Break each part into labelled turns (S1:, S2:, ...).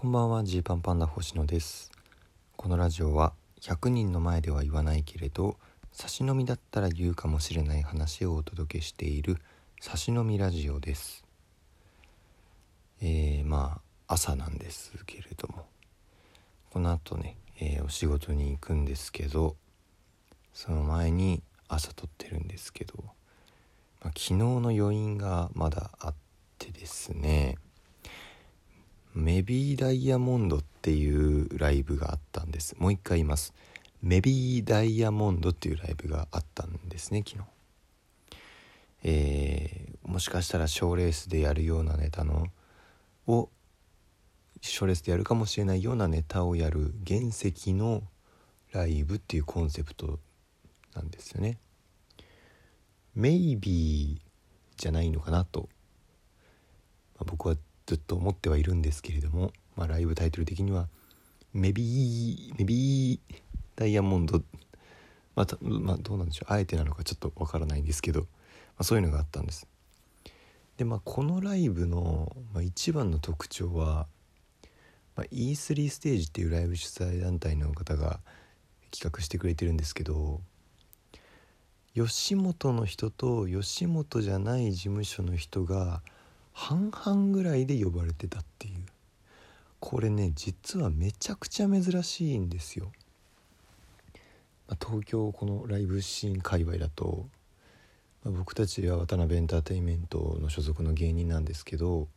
S1: こんばんは。ジーパンパンダ星野です。このラジオは100人の前では言わないけれど差し飲みだったら言うかもしれない話をお届けしている差し飲みラジオです。えー、まあ朝なんですけれども。この後ね、えー、お仕事に行くんですけどその前に朝撮ってるんですけど、まあ、昨日の余韻がまだあってですねメビーダイヤモンドっていうライブがあったんです。もう一回言います。メビーダイヤモンドっていうライブがあったんですね昨日。えー、もしかしたら賞レースでやるようなネタのを賞レースでやるかもしれないようなネタをやる原石のライブっていうコンセプトなんですよね。メイビーじゃないのかなと、まあ、僕はずっと思ってはいるんですけれども、まあ、ライブタイトル的には「メビーメビーダイヤモンド」また、まあ、どうなんでしょうあえてなのかちょっとわからないんですけど、まあ、そういうのがあったんです。でまあこのライブの、まあ、一番の特徴は、まあ、E3 ステージっていうライブ主催団体の方が企画してくれてるんですけど吉本の人と吉本じゃない事務所の人が半々ぐらいで呼ばれてたっていうこれね実はめちゃくちゃ珍しいんですよ。まあ、東京このライブシーン界隈だと、まあ、僕たちは渡辺エンターテインメントの所属の芸人なんですけど、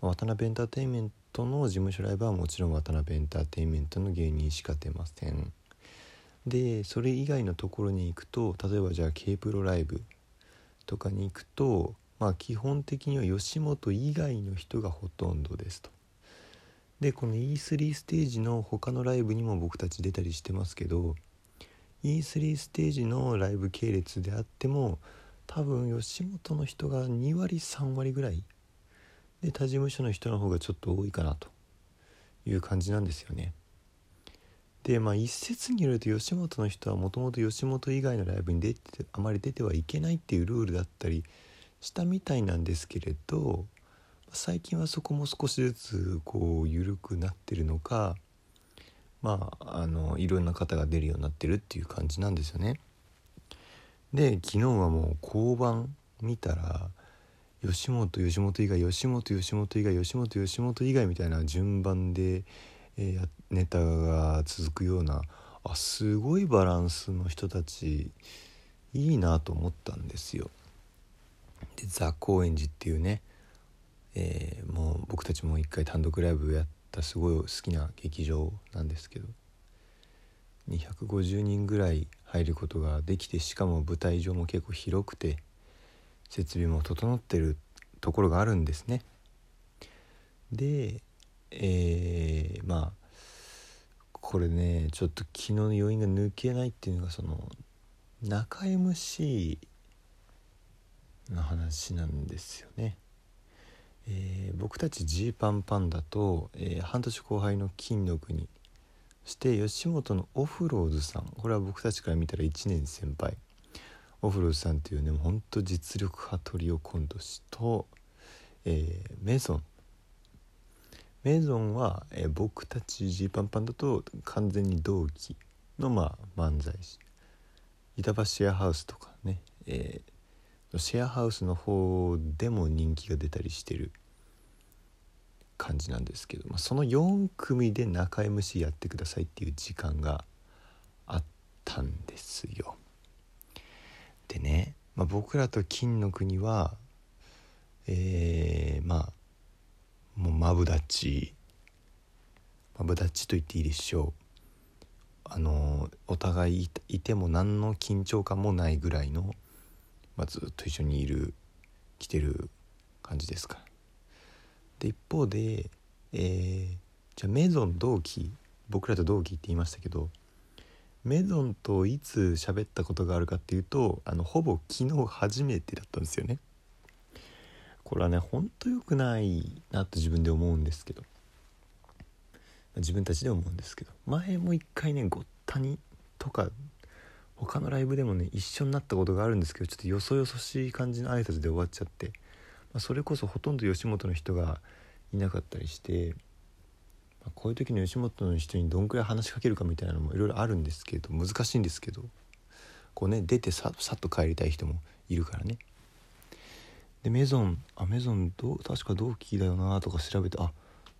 S1: まあ、渡辺エンターテインメントの事務所ライブはもちろん渡辺エンターテインメントの芸人しか出ません。でそれ以外のところに行くと例えばじゃあ K プロライブとかに行くとまあ基本的には吉本以外の人がほとんどですと。でこの E3 ステージの他のライブにも僕たち出たりしてますけど E3 ステージのライブ系列であっても多分吉本の人が2割3割ぐらいで他事務所の人の方がちょっと多いかなという感じなんですよね。でまあ一説によると吉本の人はもともと吉本以外のライブに出てあまり出てはいけないっていうルールだったりしたみたいなんですけれど最近はそこも少しずつこう緩くなってるのかまああのいろんな方が出るようになってるっていう感じなんですよね。で昨日はもう交番見たら吉本吉本以外吉本吉本以外吉本吉本以外みたいな順番で、えー、ネタが続くようなあすごいバランスの人たちいいなと思ったんですよ。でザ・高円寺っていうね、えー、もう僕たちも一回単独ライブやったすごい好きな劇場なんですけど250人ぐらい入ることができてしかも舞台上も結構広くて設備も整ってるところがあるんですね。でえー、まあこれねちょっと昨日の余韻が抜けないっていうのがその中 MC の話なんですよね。えー、僕たちジーパンパンダと、えー、半年後輩の金の国そして吉本のオフローズさん。これは僕たちから見たら1年先輩。オフローズさんっていうねほんと実力派トリオコント師と、えー、メゾン。メゾンは、えー、僕たちジーパンパンダと完全に同期の、まあ、漫才師。板橋シェアハウスとかね、えー、シェアハウスの方でも人気が出たりしてる感じなんですけど、まあ、その4組で中 MC やってくださいっていう時間があったんですよ。でね、まあ、僕らと金の国はえー、まあもうマブダッチマブダッチと言っていいでしょう。あのお互いいても何の緊張感もないぐらいのまあ、ずっと一緒にいる来てる感じですか。で一方で、えー、じゃあメゾン同期僕らと同期って言いましたけどメゾンといつ喋ったことがあるかっていうとあのほぼ昨日初めてだったんですよね。これはねほんと良くないなと自分で思うんですけど。自分たちで思うんですけど。前も一回ねごったにとか他のライブでもね一緒になったことがあるんですけどちょっとよそよそしい感じの挨拶で終わっちゃって、まあ、それこそほとんど吉本の人がいなかったりしてまあ、こういう時の吉本の人にどんくらい話しかけるかみたいなのもいろいろあるんですけど難しいんですけどこうね出てささっと帰りたい人もいるからね。でメゾンあメゾンど確か同期だよなとか調べてあ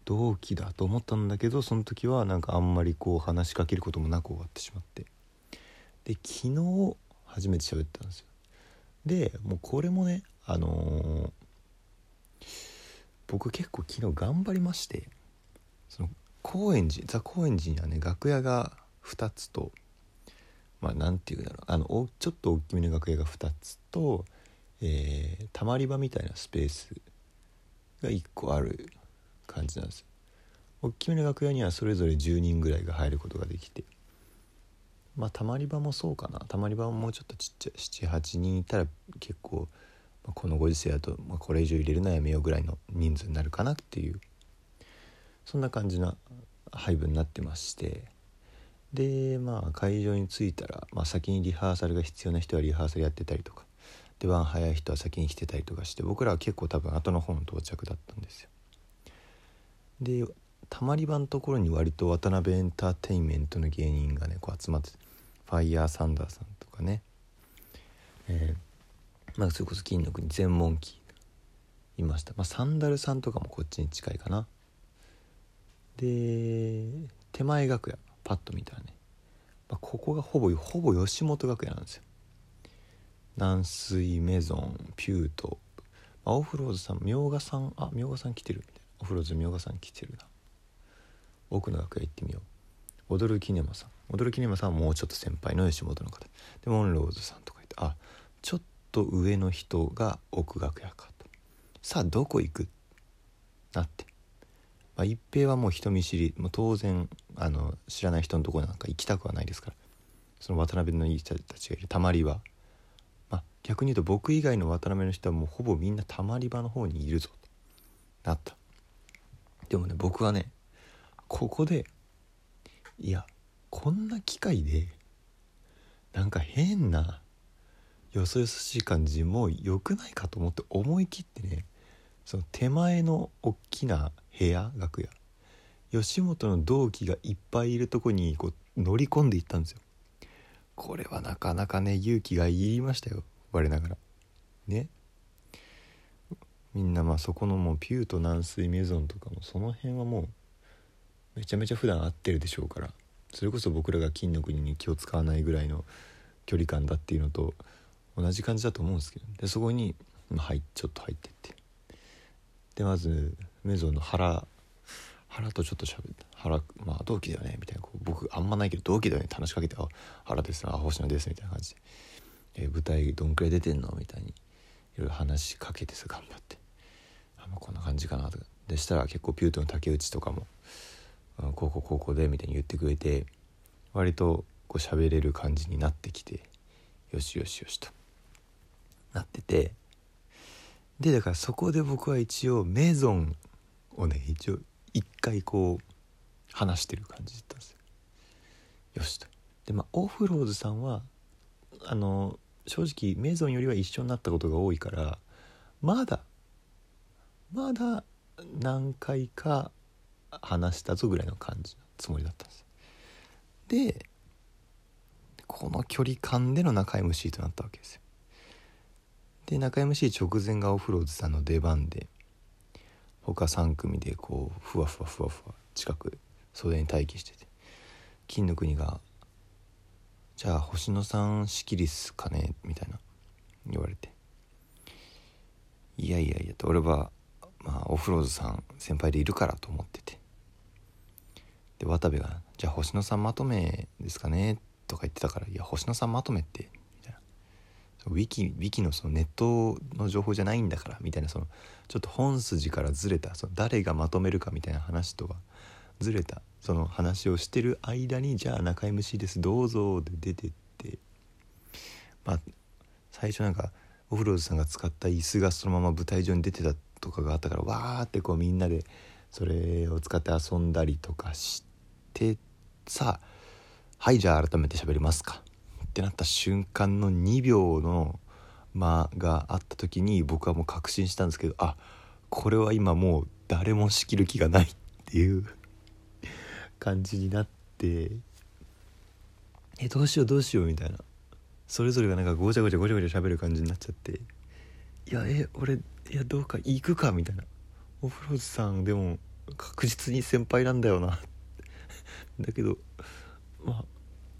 S1: 同期だと思ったんだけどその時はなんかあんまりこう話しかけることもなく終わってしまって。で昨日初めて喋ったんですよ。でもうこれもねあのー、僕結構昨日頑張りましてその高円寺ザ・高円寺にはね楽屋が2つとまあ何て言うんだろうあのちょっと大きめの楽屋が2つとえー、たまり場みたいなスペースが1個ある感じなんですよ。大きめの楽屋にはそれぞれ10人ぐらいが入ることができて。まあたまり場もそうかな。たまり場ももうちょっとちっちゃい。78人いたら結構、まあ、このご時世だと、まあ、これ以上入れるのやめようぐらいの人数になるかなっていう。そんな感じな配分になってまして。でまあ会場に着いたら、まあ、先にリハーサルが必要な人はリハーサルやってたりとか。出番早い人は先に来てたりとかして僕らは結構多分後の方の到着だったんですよ。でたまり場のところに割と渡辺エンターテインメントの芸人がねこう集まってファイヤーサンダーさんとかね。えー、まあそれこそ金の国全問記いました、まあ、サンダルさんとかもこっちに近いかな。で手前楽屋パッと見たらね、まあ、ここがほぼほぼ吉本楽屋なんですよ。軟水メゾンピュート、まあ、オフローズさんみょうがさんあみょうがさん来てる。みたいなオフローズみょうがさん来てるな。奥の楽屋行ってみよう。踊るキネマさん。踊るキネマさんはもうちょっと先輩の吉本の方。でモンローズさんとか言ってあちょっと上の人が奥楽屋かと。さあどこ行く？なって、まあ、一平はもう人見知り。もう当然あの知らない人のとこなんか行きたくはないですから。その渡辺のいい人たちがいる。たまりは逆に言うと僕以外の渡辺の人はもうほぼみんなたまり場の方にいるぞと。なった。でもね僕はねここでいやこんな機会でなんか変なよそよそしい感じも良くないかと思って思い切ってねその手前の大きな部屋楽屋吉本の同期がいっぱいいるとこにこう乗り込んでいったんですよ。これはなかなかね勇気がいりましたよ我ながら。ね。みんなまあそこのもうピューと軟水メゾンとかもその辺はもうめちゃめちゃ普段会ってるでしょうからそれこそ僕らが金の国に気を使わないぐらいの距離感だっていうのと同じ感じだと思うんですけどでそこに、まあ、入ちょっと入ってって。でまずメゾンの原原とちょっと喋って原まあ同期だよねみたいな。こう僕あんまないけど同期だよねって話しかけて「あ原ですあ星野です」みたいな感じで。えー、舞台どんくらい出てんの？みたいにいろいろ話しかけてさ頑張って。あもうこんな感じかなとか。でしたら結構ピュートの竹内とかも「こうこうこうこうで」みたいに言ってくれて割とこう喋れる感じになってきてよしよしよしとなっててでだからそこで僕は一応メゾンをね一応一回こう話してる感じだったんですよ。よしと。でまあオフローズさんはあの正直メゾンよりは一緒になったことが多いからまだまだ何回か話したぞぐらいの感じのつもりだったんです。でこの距離感での中 MC となったわけですよ。で中 MC 直前がオフローズさんの出番で他3組でこうふわふわふわふわ近く袖に待機してて金の国がじゃあ星野さん仕切りっすかねみたいな言われて。いやいやいやと俺はまあオフローズさん先輩でいるからと思ってて。で渡部が「じゃあ星野さんまとめですかね?」とか言ってたから「いや星野さんまとめって」みたいなウィキウィキのそのネットの情報じゃないんだからみたいなそのちょっと本筋からずれたその誰がまとめるかみたいな話とはずれたその話をしてる間に「じゃあ中 MC ですどうぞ」で出てってまあ最初なんかオフローズさんが使った椅子がそのまま舞台上に出てたとかがあったからわーってこうみんなでそれを使って遊んだりとかしててさあはいじゃあ改めて喋りますか。ってなった瞬間の2秒の間があった時に僕はもう確信したんですけどあこれは今もう誰も仕切る気がないっていう 感じになってえどうしようどうしようみたいな。それぞれがなんかごちゃごちゃごちゃごちゃ喋る感じになっちゃっていやえ俺いやどうか行くかみたいな。オフローズさんでも確実に先輩なんだよなだけどまあ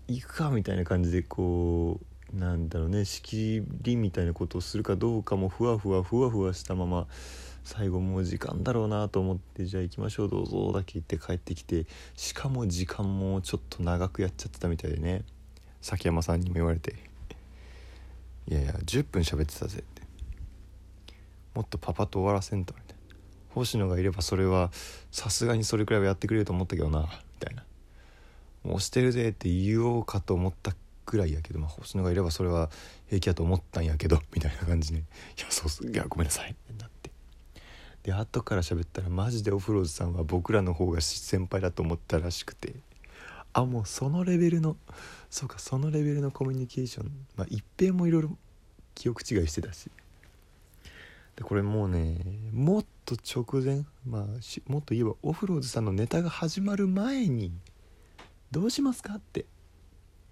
S1: 行くかみたいな感じでこうなんだろうね仕切りみたいなことをするかどうかもふわふわふわふわしたまま最後もう時間だろうなと思ってじゃあ行きましょうどうぞだけ言って帰ってきてしかも時間もちょっと長くやっちゃってたみたいでね崎山さんにも言われて「いやいや10分喋ってたぜ」って。もっとパパと終わらせんとみたいな星野がいればそれはさすがにそれくらいはやってくれると思ったけどな。たいな。もうしてるぜって言おうかと思ったくらいやけど、まあ、星野がいればそれは平気やと思ったんやけど みたいな感じで、「いやそうす。いやごめんなさい」ってなって。で後から喋ったらマジでオフローズさんは僕らの方が先輩だと思ったらしくて。あもうそのレベルのそうかそのレベルのコミュニケーション。まあ一平もいろいろ記憶違いしてたし。でこれもうねもっと直前まあもっと言えばオフローズさんのネタが始まる前にどうしますかって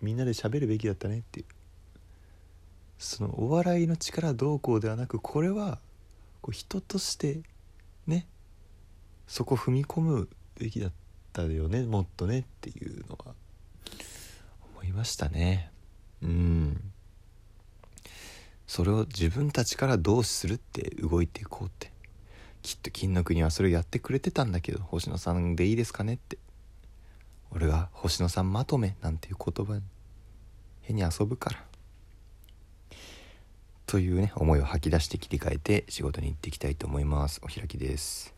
S1: みんなで喋るべきだったねっていう。そのお笑いの力どうこうではなくこれはこう人としてねそこ踏み込むべきだったよねもっとねっていうのは思いましたねうんそれを自分たちからどうするって動いていこうって。きっと金の国はそれをやってくれてたんだけど星野さんでいいですかねって。俺が星野さんまとめなんていう言葉に変に遊ぶから。というね思いを吐き出して切り替えて仕事に行っていきたいと思います。お開きです。